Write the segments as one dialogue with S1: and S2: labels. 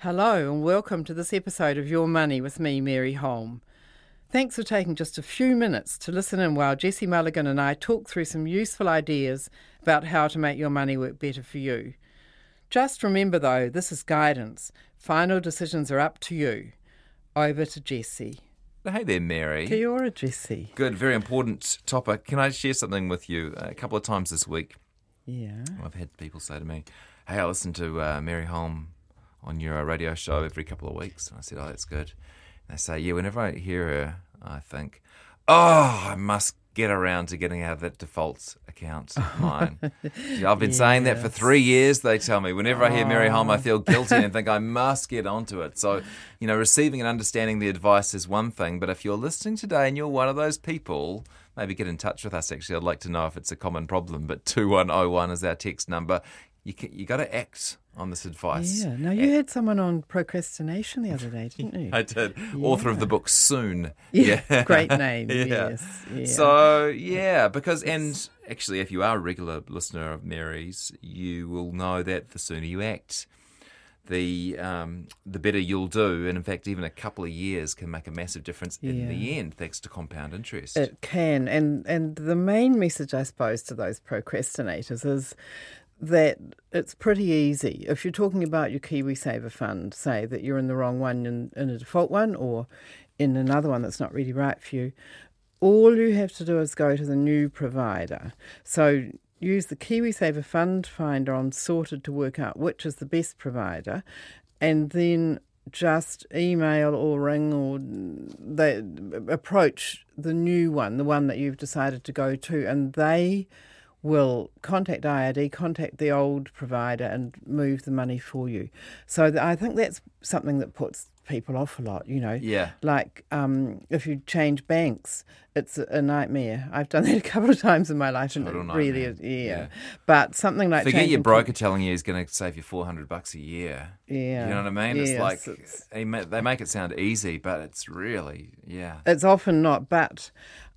S1: Hello, and welcome to this episode of Your Money with me, Mary Holm. Thanks for taking just a few minutes to listen in while Jesse Mulligan and I talk through some useful ideas about how to make your money work better for you. Just remember, though, this is guidance. Final decisions are up to you. Over to Jesse.
S2: Hey there, Mary.
S1: Kia ora, Jesse.
S2: Good, very important topic. Can I share something with you? A couple of times this week,
S1: Yeah.
S2: I've had people say to me, "Hey, I listen to uh, Mary Holm on your uh, radio show every couple of weeks." And I said, "Oh, that's good." And they say, "Yeah, whenever I hear her, I think, oh, I must get around to getting out of that default account of mine." I've been saying that for three years. They tell me whenever I hear Mary Holm, I feel guilty and think I must get onto it. So, you know, receiving and understanding the advice is one thing, but if you're listening today and you're one of those people, maybe get in touch with us. Actually, I'd like to know if it's a common problem. But two one zero one is our text number. You can, you got to act on this advice.
S1: Yeah. Now, you had someone on procrastination the other day, didn't you?
S2: I did. Author of the book Soon.
S1: Yeah, great name,
S2: Yeah.
S1: yes, yeah.
S2: So yeah, because and actually, if you are a regular listener of Mary's, you will know that the sooner you act, the um, the better you'll do. And in fact, even a couple of years can make a massive difference in the end, thanks to compound interest.
S1: It can, and and the main message, I suppose, to those procrastinators is that it's pretty easy. If you're talking about your KiwiSaver fund, say that you're in the wrong one in, in a default one or in another one that's not really right for you, all you have to do is go to the new provider. So use the KiwiSaver fund finder on Sorted to work out which is the best provider, and then just email or ring or they approach the new one, the one that you've decided to go to, and they will contact IRD, contact the old provider, and move the money for you. So th- I think that's something that puts people off a lot. You know,
S2: Yeah.
S1: like um, if you change banks, it's a nightmare. I've done that a couple of times in my life, and
S2: Total
S1: it really is. Yeah.
S2: Yeah.
S1: but something like
S2: Forget your broker telling you he's going to save you four hundred bucks a year.
S1: Yeah.
S2: you know what I mean. It's like
S1: it's-
S2: they make it sound easy, but it's really yeah.
S1: It's often not, but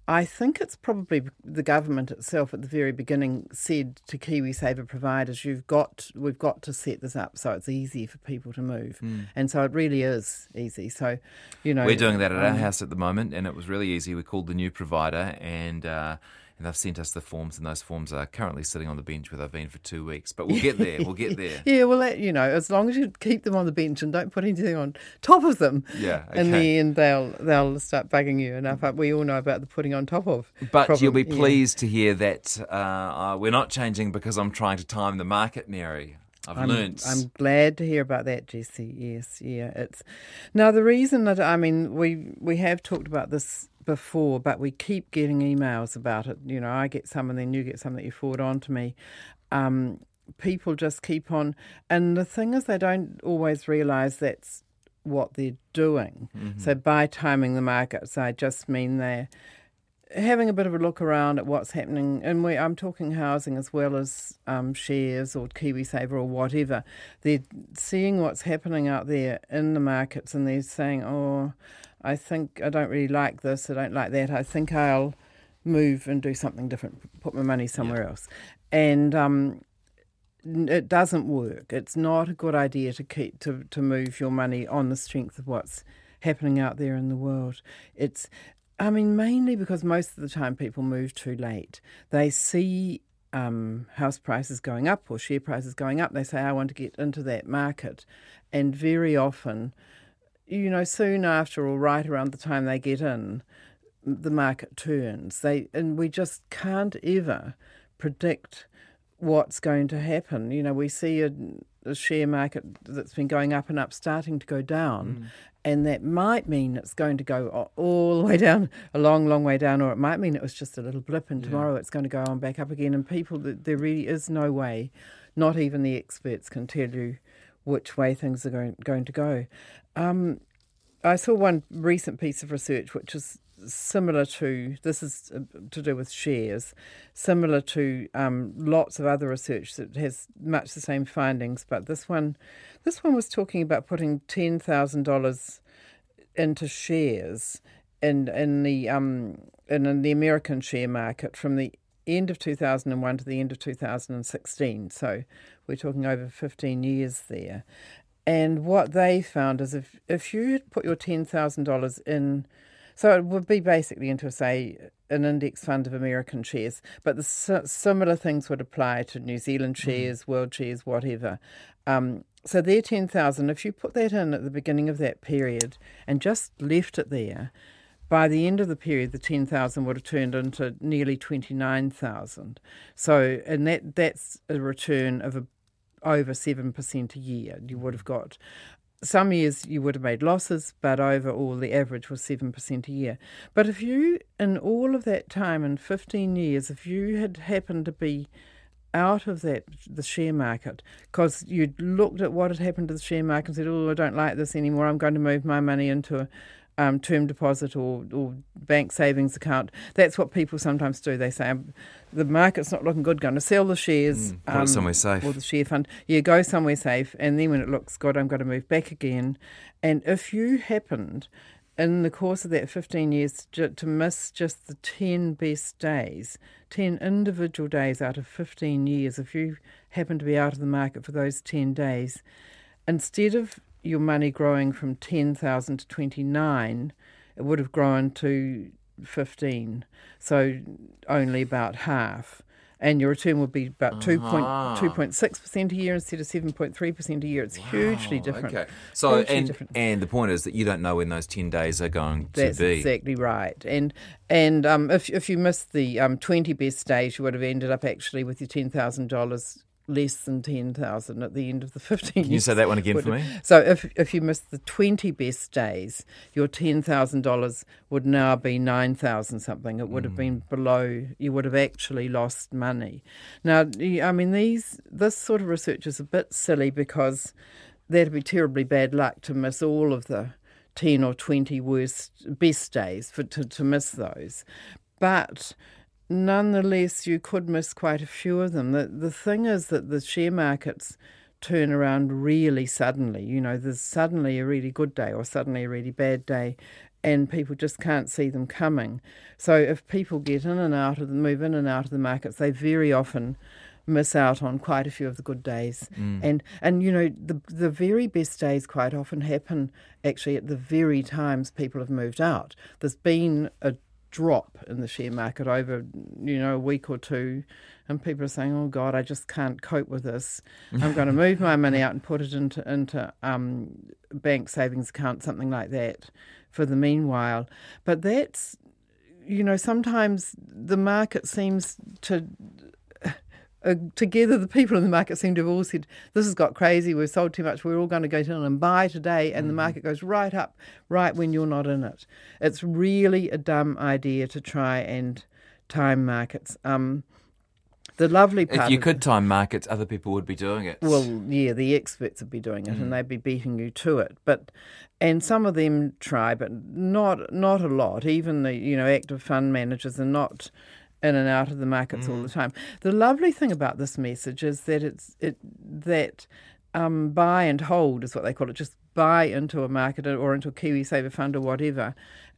S1: I think it's probably the government itself at the very beginning said to KiwiSaver providers, "You've got, we've got to set this up so it's easy for people to move," and so it really is easy. So, you know.
S2: We're doing that at our
S1: um,
S2: house at the moment, and it was really easy. We called the new provider, and uh, and they've sent us the forms, and those forms are currently sitting on the bench where they've been for two weeks. But we'll get there. We'll get there.
S1: Yeah, well, that, you know, as long as you keep them on the bench and don't put anything on top of them,
S2: Yeah,
S1: in the end they'll they'll start bugging you enough. We all know about the putting on top of.
S2: But
S1: problem.
S2: you'll be
S1: Yeah.
S2: pleased to hear that uh, uh, we're not changing because I'm trying to time the market, Mary. I've
S1: I'm,
S2: learnt.
S1: I'm glad to hear about that, Jesse. Yes, yeah. It's now the reason that I mean we we have talked about this before, but we keep getting emails about it. You know, I get some, and then you get some that you forward on to me. Um, people just keep on, and the thing is, they don't always realise that's what they're doing. So by timing the markets, I just mean they're having a bit of a look around at what's happening, and we, I'm talking housing as well as um, shares or KiwiSaver or whatever. They're seeing what's happening out there in the markets, and they're saying, "Oh, I think I don't really like this. I don't like that. I think I'll move and do something different. Put my money somewhere else." And um, it doesn't work. It's not a good idea to keep to, to move your money on the strength of what's happening out there in the world. It's I mean mainly because most of the time people move too late. They see um, house prices going up or share prices going up. They say I want to get into that market, and very often, you know, soon after or right around the time they get in, the market turns. They and we just can't ever predict what's going to happen. You know, we see a, a share market that's been going up and up starting to go down, mm. and that might mean it's going to go all the way down, a long, long way down, or it might mean it was just a little blip, and tomorrow it's going to go on back up again. And people, there really is no way, not even the experts can tell you which way things are going, going to go. Um, I saw one recent piece of research which is similar to this is uh, to do with shares, similar to um, lots of other research that has much the same findings. But this one, this one was talking about putting ten thousand dollars into shares in in the um in, in the American share market from the end of 2001 to the end of 2016. So we're talking over 15 years there. And what they found is if if you put your ten thousand dollars in, so it would be basically into say an index fund of American shares, but the similar things would apply to New Zealand mm. shares, mm. world shares, whatever. Um, so their ten thousand, if you put that in at the beginning of that period and just left it there, by the end of the period, the ten thousand would have turned into nearly twenty nine thousand. So, and that that's a return of a over 7% a year. You would have got some years you would have made losses, but overall the average was 7% a year. But if you, in all of that time, in 15 years, if you had happened to be out of that the share market because you'd looked at what had happened to the share market and said, "Oh, I don't like this anymore. I'm going to move my money into a um, term deposit or, or bank savings account. That's what people sometimes do. They say, um, the market's not looking good, going to sell the shares.
S2: Mm, um, somewhere safe.
S1: Or the share fund. Yeah, go somewhere safe. And then when it looks good, I'm going to move back again. And if you happened in the course of that 15 years to miss just the 10 best days, 10 individual days out of 15 years, if you happen to be out of the market for those 10 days, instead of your money growing from 10,000 to 29, it would have grown to 15. So only about half. And your return would be about 2.6% a year instead of 7.3% a year. It's wow, hugely different. Okay.
S2: So, and, different. and the point is that you don't know when those 10 days are going
S1: That's
S2: to be.
S1: exactly right. And and um, if, if you missed the um, 20 best days, you would have ended up actually with your $10,000 less than 10,000 at the end of the 15
S2: Can you say that one again for me?
S1: So if, if you missed the 20 best days, your $10,000 would now be 9,000 something. It would mm. have been hmm. below, you would have actually lost money. Now, I mean, these this sort of research is a bit silly because that'd be terribly bad luck to miss all of the 10 or 20 worst best days for to, to miss those. But nonetheless, you could miss quite a few of them. The, the thing is that the share markets turn around really suddenly. You know, there's suddenly a really good day or suddenly a really bad day, and people just can't see them coming. So if people get in and out of the move in and out of the markets, they very often miss out on quite a few of the good days. Mm. And and you know, the the very best days quite often happen actually at the very times people have moved out. There's been a drop in the share market over you know a week or two and people are saying oh god i just can't cope with this. I'm going to move my money out and put it into into um, bank savings account something like that for the meanwhile. But that's you know sometimes the market seems to uh, together, the people in the market seem to have all said, This has got crazy, we've sold too much, we're all going to go down and buy today, and mm. the market goes right up, right when you're not in it. It's really a dumb idea to try and time markets. Um, the lovely part.
S2: If you could time markets, other people would be doing it.
S1: Well, yeah, the experts would be doing it, mm. and they'd be beating you to it. But and some of them try, but not not a lot. Even the you know active fund managers are not in and out of the markets mm. all the time. The lovely thing about this message is that it's it that um, buy and hold is what they call it. Just buy into a market or into a KiwiSaver fund or whatever,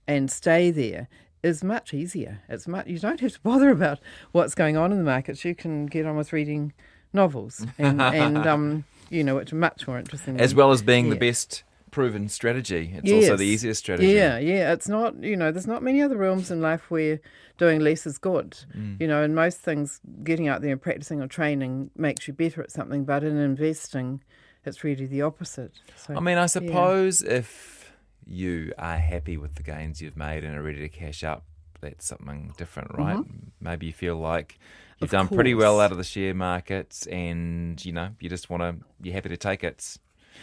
S1: and stay there is much easier. It's much you don't have to bother about what's going on in the markets. You can get on with reading novels and, and um, you know, it's much more interesting.
S2: As well as being yeah. the best proven strategy. It's yes. also the easiest strategy.
S1: Yeah, yeah. It's not, you know, there's not many other realms in life where doing less is good. Mm. You know, in most things, getting out there and practicing or training makes you better at something, but in investing, it's really the opposite.
S2: So, I mean, I suppose yeah. if you are happy with the gains you've made and are ready to cash up, that's something different, right? Mm-hmm. Maybe you feel like you've of done course. pretty well out of the share markets and, you know, you just want to, you're happy to take it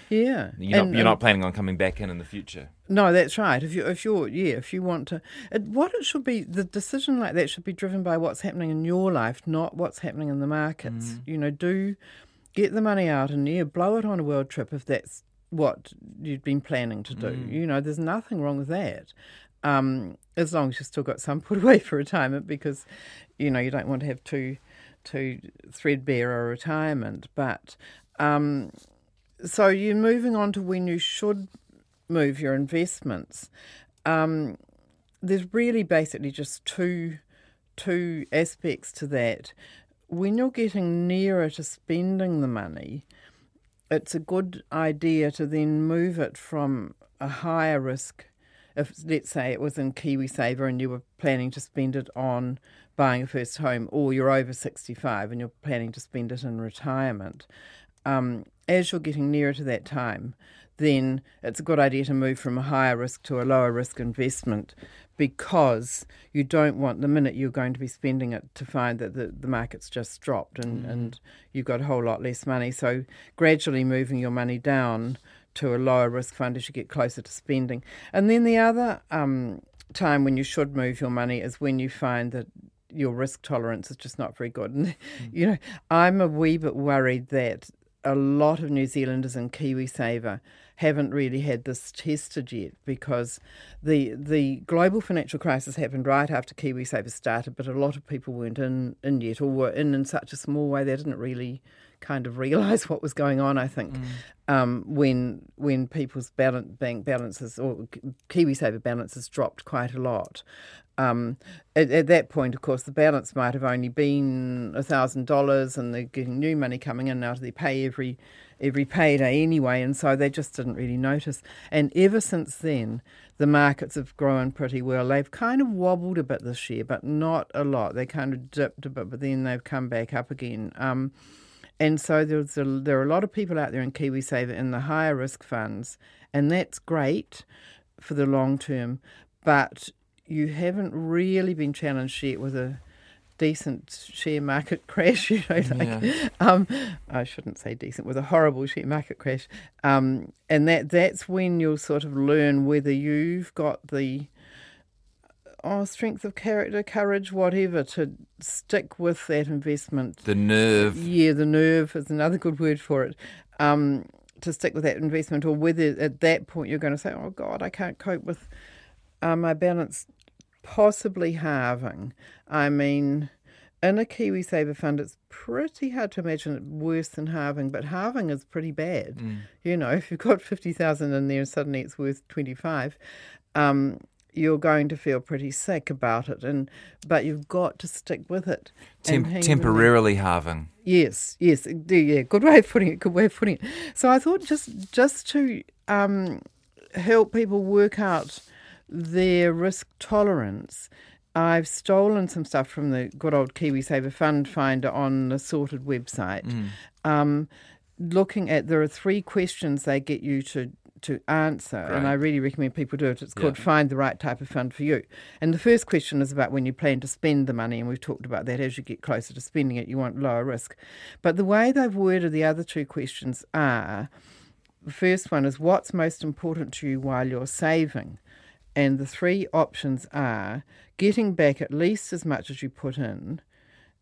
S1: yeah,
S2: you're, and, not, you're not planning on coming back in in the future.
S1: No, that's right. If you if you're yeah, if you want to, it, what it should be, the decision like that should be driven by what's happening in your life, not what's happening in the markets. Mm. You know, do get the money out and yeah, blow it on a world trip if that's what you've been planning to do. Mm. You know, there's nothing wrong with that. Um, as long as you've still got some put away for retirement, because you know you don't want to have too too threadbare a retirement. But um, so you're moving on to when you should move your investments. Um, there's really basically just two two aspects to that. When you're getting nearer to spending the money, it's a good idea to then move it from a higher risk. If let's say it was in KiwiSaver and you were planning to spend it on buying a first home, or you're over 65 and you're planning to spend it in retirement, um, as you're getting nearer to that time, then it's a good idea to move from a higher risk to a lower risk investment because you don't want the minute you're going to be spending it to find that the, the market's just dropped and, mm. and you've got a whole lot less money. So gradually moving your money down to a lower risk fund as you get closer to spending. And then the other um, time when you should move your money is when you find that your risk tolerance is just not very good. And, mm. you know, I'm a wee bit worried that a lot of New Zealanders in KiwiSaver haven't really had this tested yet because the the global financial crisis happened right after KiwiSaver started, but a lot of people weren't in, in yet or were in in such a small way they didn't really kind of realise what was going on. I think mm. um, when when people's balance, bank balances or KiwiSaver balances dropped quite a lot. Um, at, at, that point, of course, the balance might have only been thousand dollars, and they're getting new money coming in now. They pay every every payday anyway, and so they just didn't really notice. And ever since then, the markets have grown pretty well. They've kind of wobbled a bit this year, but not a lot. They kind of dipped a bit, but then they've come back up again. Um, and so there's a, there are a lot of people out there in KiwiSaver in the higher risk funds, and that's great for the long term. But you haven't really been challenged yet with a decent share market crash, you know, like yeah. um, I shouldn't say decent, with a horrible share market crash, um, and that that's when you'll sort of learn whether you've got the oh, strength of character, courage, whatever, to stick with that investment.
S2: The nerve.
S1: Yeah, the nerve is another good word for it. Um, to stick with that investment, or whether at that point you're going to say, "Oh God, I can't cope with uh, my balance possibly halving. I mean, in a KiwiSaver fund, it's pretty hard to imagine it worse than halving, but halving is pretty bad. Mm. You know, if you've got 50,000 in there and suddenly it's worth 25, um, you're going to feel pretty sick about it. And But you've got to stick with it.
S2: Tem- temporarily halving.
S1: Yes, yes. Yeah, good way of putting it, good way of putting it. So I thought just, just to um, help people work out – their risk tolerance. I've stolen some stuff from the good old KiwiSaver Fund Finder on the sorted website. Mm. Um, looking at there are three questions they get you to to answer, Great. and I really recommend people do it. It's called yeah. Find the Right Type of Fund for You. And the first question is about when you plan to spend the money, and we've talked about that. As you get closer to spending it, you want lower risk. But the way they've worded the other two questions are the first one is what's most important to you while you're saving? And the three options are getting back at least as much as you put in.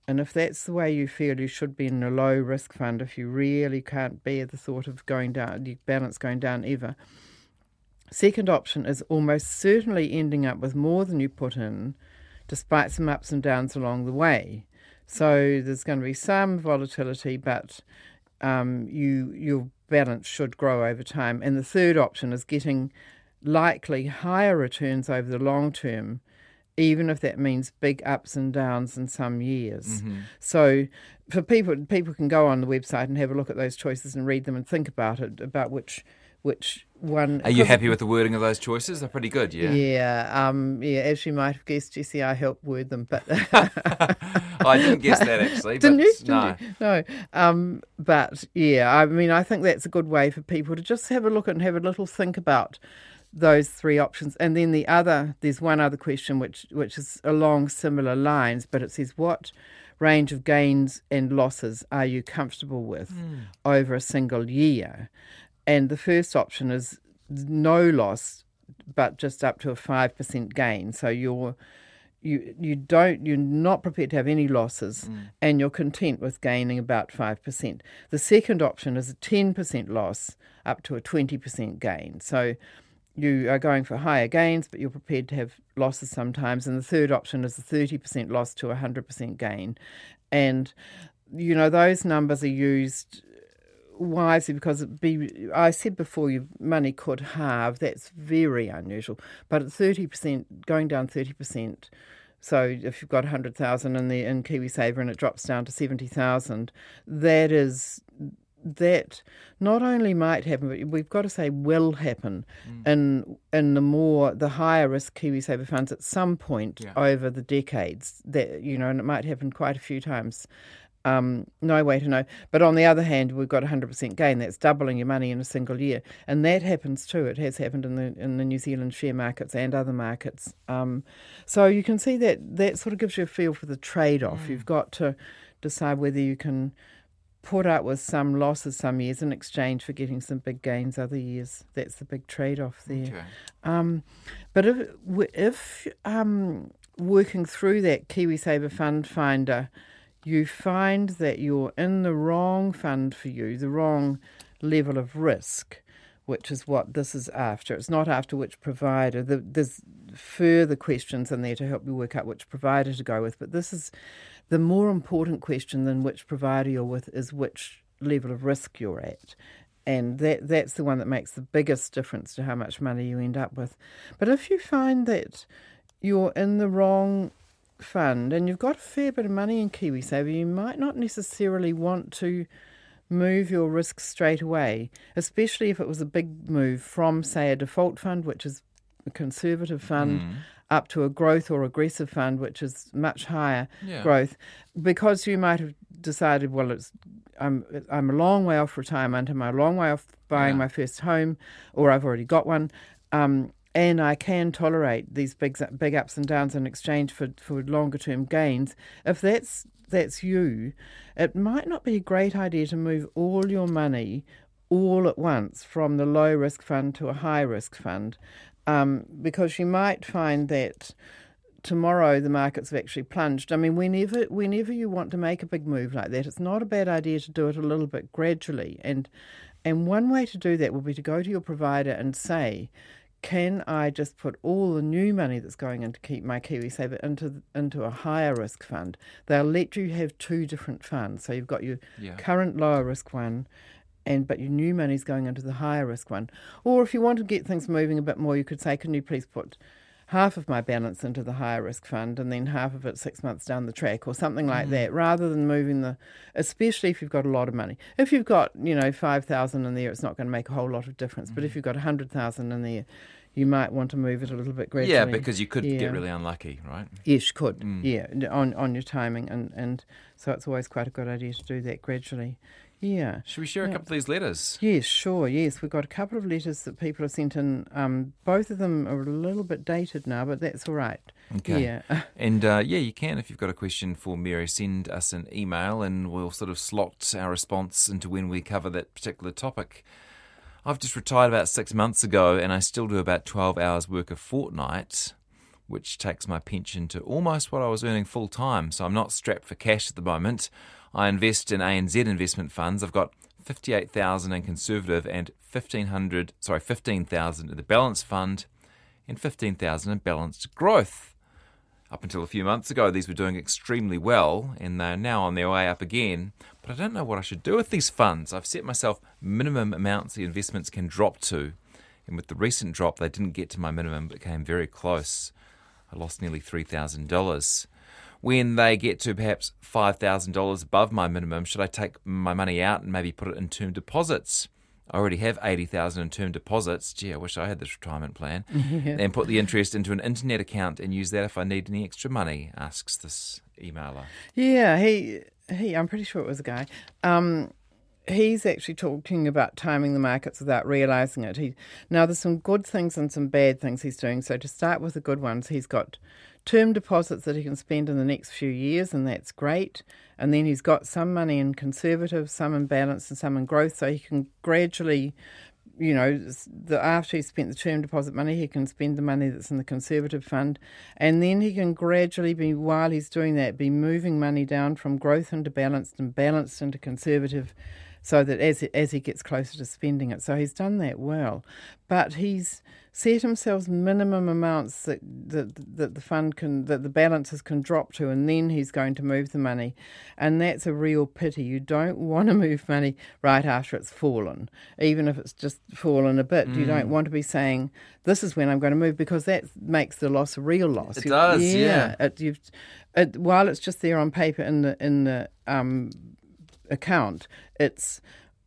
S1: And if that's the way you feel, you should be in a low risk fund if you really can't bear the thought of going down, your balance going down ever. Second option is almost certainly ending up with more than you put in, despite some ups and downs along the way. So there's going to be some volatility, but um, you your balance should grow over time. And the third option is getting likely higher returns over the long term, even if that means big ups and downs in some years. Mm-hmm. So for people, people can go on the website and have a look at those choices and read them and think about it, about which which one.
S2: Are you happy with the wording of those choices? They're pretty good, yeah.
S1: Yeah, um, yeah. As you might have guessed, Jesse, I helped word them, but
S2: I didn't guess that actually.
S1: Didn't
S2: you?
S1: Didn't no, you? no. Um, but yeah, I mean, I think that's a good way for people to just have a look and have a little think about those three options. And then the other, there's one other question which which is along similar lines, but it says what range of gains and losses are you comfortable with mm. over a single year? And the first option is no loss, but just up to a five percent gain. So you're you you don't you're not prepared to have any losses mm. and you're content with gaining about 5%. The second option is a 10% loss up to a 20% gain. So you are going for higher gains, but you're prepared to have losses sometimes. And the third option is a 30% loss to a 100% gain. And, you know, those numbers are used wisely because be, I said before your money could halve. That's very unusual. But at 30%, going down 30%, so if you've got 100,000 in the in KiwiSaver and it drops down to 70,000, that is that not only might happen, but we've got to say will happen in in the more the higher risk KiwiSaver funds at some point
S2: Yeah.
S1: over the decades. That you know, and it might happen quite a few times. Um, no way to know. But on the other hand, we've got 100% gain. That's doubling your money in a single year, and that happens too. It has happened in the in the New Zealand share markets and other markets. Um, so you can see that that sort of gives you a feel for the trade off. You've got to decide whether you can put up with some losses some years in exchange for getting some big gains other years. That's the big trade off there.
S2: Okay.
S1: Um, but if if um, working through that KiwiSaver Fund Finder, you find that you're in the wrong fund for you, the wrong level of risk, which is what this is after. It's not after which provider. The, there's further questions in there to help you work out which provider to go with, but this is the more important question than which provider you're with is which level of risk you're at. And that that's the one that makes the biggest difference to how much money you end up with. But if you find that you're in the wrong fund and you've got a fair bit of money in KiwiSaver, you might not necessarily want to move your risk straight away, especially if it was a big move from, say, a default fund, which is a conservative fund,
S2: Mm.
S1: Up to a growth or aggressive fund, which is much higher
S2: Yeah.
S1: growth, because you might have decided, well, it's I'm I'm a long way off retirement, I'm a long way off buying
S2: Yeah.
S1: my first home, or I've already got one. Um, and I can tolerate these big big ups and downs in exchange for, for longer term gains. If that's that's you, it might not be a great idea to move all your money all at once from the low risk fund to a high risk fund, um, because you might find that tomorrow the markets have actually plunged. I mean, whenever whenever you want to make a big move like that, it's not a bad idea to do it a little bit gradually. And and one way to do that would be to go to your provider and say, can I just put all the new money that's going in to keep my KiwiSaver into into a higher risk fund? They'll let you have two different funds. So you've got your
S2: Yeah.
S1: current lower risk one and but your new money's going into the higher risk one. Or if you want to get things moving a bit more, you could say, Can you please put half of my balance into the higher risk fund and then half of it six months down the track or something like that, rather than moving the especially if you've got a lot of money. If you've got, you know, five thousand in there, it's not going to make a whole lot of difference. But if you've got a hundred thousand in there, you might want to move it a little bit gradually.
S2: Yeah, because you could
S1: Yeah.
S2: get really unlucky, right?
S1: Yes, could.
S2: Mm.
S1: Yeah, on on your timing, and and so it's always quite a good idea to do that gradually. Yeah.
S2: Should we share a couple of these letters?
S1: Yes, sure. Yes, we've got a couple of letters that people have sent in. Um, both of them are a little bit dated now, but that's all right.
S2: Okay.
S1: Yeah.
S2: And uh, yeah, you can, if you've got a question for Mary, send us an email and we'll sort of slot our response into when we cover that particular topic. I've just retired about six months ago and I still do about 12 hours work a fortnight, which takes my pension to almost what I was earning full time. So I'm not strapped for cash at the moment. I invest in ANZ investment funds. I've got 58,000 in conservative and 1500, sorry, 15,000 in the balanced fund and 15,000 in balanced growth. Up until a few months ago, these were doing extremely well, and they're now on their way up again. But I don't know what I should do with these funds. I've set myself minimum amounts the investments can drop to, and with the recent drop, they didn't get to my minimum, but came very close. I lost nearly $3,000. When they get to perhaps $5,000 above my minimum, should I take my money out and maybe put it in term deposits? I already have 80,000 in term deposits. Gee, I wish I had this retirement plan. And put the interest into an internet account and use that if I need any extra money, asks this emailer.
S1: Yeah, he he. I'm pretty sure it was a guy. Um, he's actually talking about timing the markets without realizing it. He now there's some good things and some bad things he's doing. So to start with the good ones, he's got term deposits that he can spend in the next few years, and that's great. And then he's got some money in conservative, some in balance, and some in growth, so he can gradually you know, the, after he's spent the term deposit money, he can spend the money that's in the conservative fund, and then he can gradually be, while he's doing that, be moving money down from growth into balanced and balanced into conservative, so that as as he gets closer to spending it, so he's done that well, but he's set himself minimum amounts that that, that the fund can that the balances can drop to, and then he's going to move the money, and that's a real pity. You don't want to move money right after it's fallen, even if it's just fallen a bit. You don't want to be saying this is when I'm going to move because that makes the loss a real loss.
S2: It
S1: You-
S2: does, yeah.
S1: It, you've, it, while it's just there on paper in the in the um, account, it's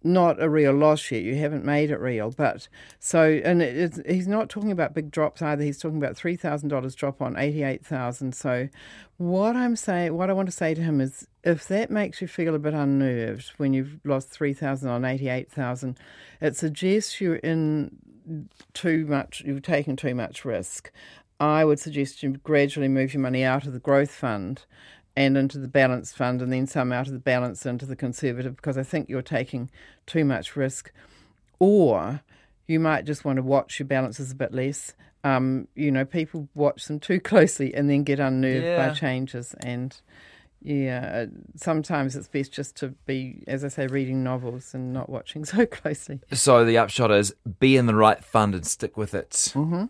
S1: not a real loss yet. You haven't made it real, but so and it, he's not talking about big drops either. He's talking about three thousand dollars drop on eighty eight thousand. So, what I'm saying, what I want to say to him is, if that makes you feel a bit unnerved when you've lost three thousand on eighty eight thousand, it suggests you're in too much. You've taken too much risk. I would suggest you gradually move your money out of the growth fund and into the balance fund, and then some out of the balance into the conservative because I think you're taking too much risk. Or you might just want to watch your balances a bit less. Um, you know, people watch them too closely and then get unnerved
S2: Yeah.
S1: by changes. And yeah, sometimes it's best just to be, as I say, reading novels and not watching so closely.
S2: So the upshot is be in the right fund and stick with it.
S1: Mm-hmm.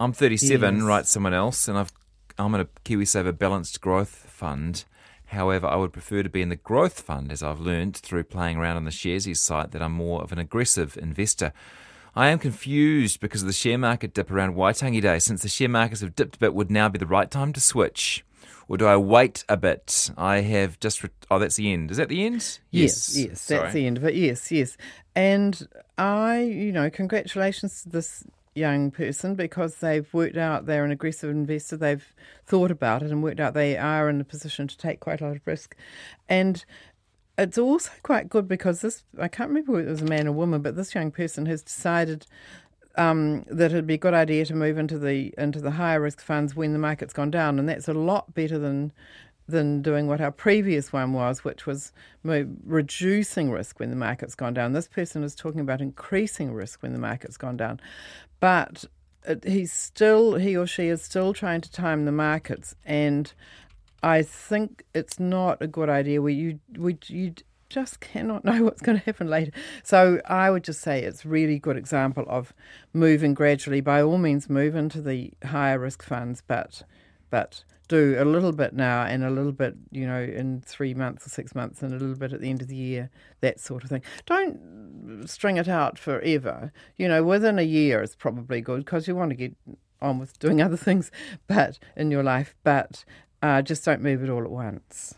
S2: I'm 37,
S1: Yes.
S2: writes someone else, and I've I'm in a KiwiSaver balanced growth fund. However, I would prefer to be in the growth fund, as I've learned through playing around on the Sharesies site that I'm more of an aggressive investor. I am confused because of the share market dip around Waitangi Day. Since the share markets have dipped a bit, would now be the right time to switch? Or do I wait a bit? I have just. Re- oh, that's the end. Is that the end?
S1: Yes, yes,
S2: Sorry.
S1: that's the end of it. Yes, yes. And I, you know, congratulations to this young person because they've worked out they're an aggressive investor. They've thought about it and worked out they are in a position to take quite a lot of risk. And it's also quite good because this, I can't remember whether it was a man or woman, but this young person has decided um, that it'd be a good idea to move into the into the higher risk funds when the market's gone down, and that's a lot better than than doing what our previous one was, which was reducing risk when the market's gone down. This person is talking about increasing risk when the market's gone down, but uh, he's still he or she is still trying to time the markets, and I think it's not a good idea where you you just cannot know what's going to happen later. So I would just say it's really good example of moving gradually. By all means, move into the higher risk funds, but but do a little bit now and a little bit, you know, in three months or six months and a little bit at the end of the year, that sort of thing. Don't string it out forever. You know, within a year is probably good because you want to get on with doing other things, but in your life, but uh, just don't move it all at once.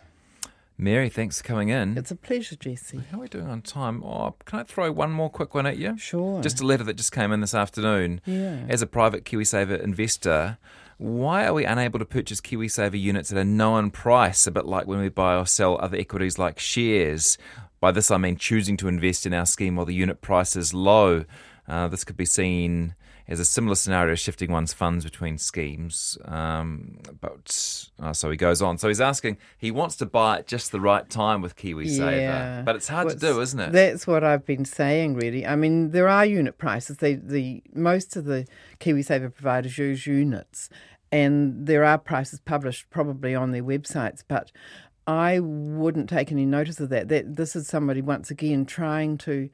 S2: Mary, thanks for coming in.
S1: It's a pleasure, Jesse.
S2: How are we doing on time? Oh, can I throw one more quick one at you?
S1: Sure.
S2: Just a letter that just came in this afternoon.
S1: Yeah.
S2: As a private KiwiSaver investor, why are we unable to purchase KiwiSaver units at a known price, a bit like when we buy or sell other equities like shares? By this, I mean choosing to invest in our scheme while the unit price is low. Uh, this could be seen as a similar scenario shifting one's funds between schemes. Um, but uh, so he goes on. So he's asking, he wants to buy at just the right time with KiwiSaver,
S1: Yeah.
S2: but it's hard to do, isn't it?
S1: That's what I've been saying, really. I mean, there are unit prices. They, the most of the KiwiSaver providers use units, and there are prices published probably on their websites, but I wouldn't take any notice of that. That this is somebody once again trying to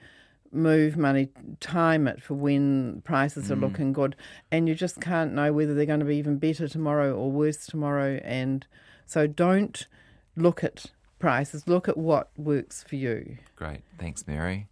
S1: move money, time it for when prices are mm. looking good, and you just can't know whether they're going to be even better tomorrow or worse tomorrow. And so, don't look at prices. Look at what works for you.
S2: Great. Thanks, Mary.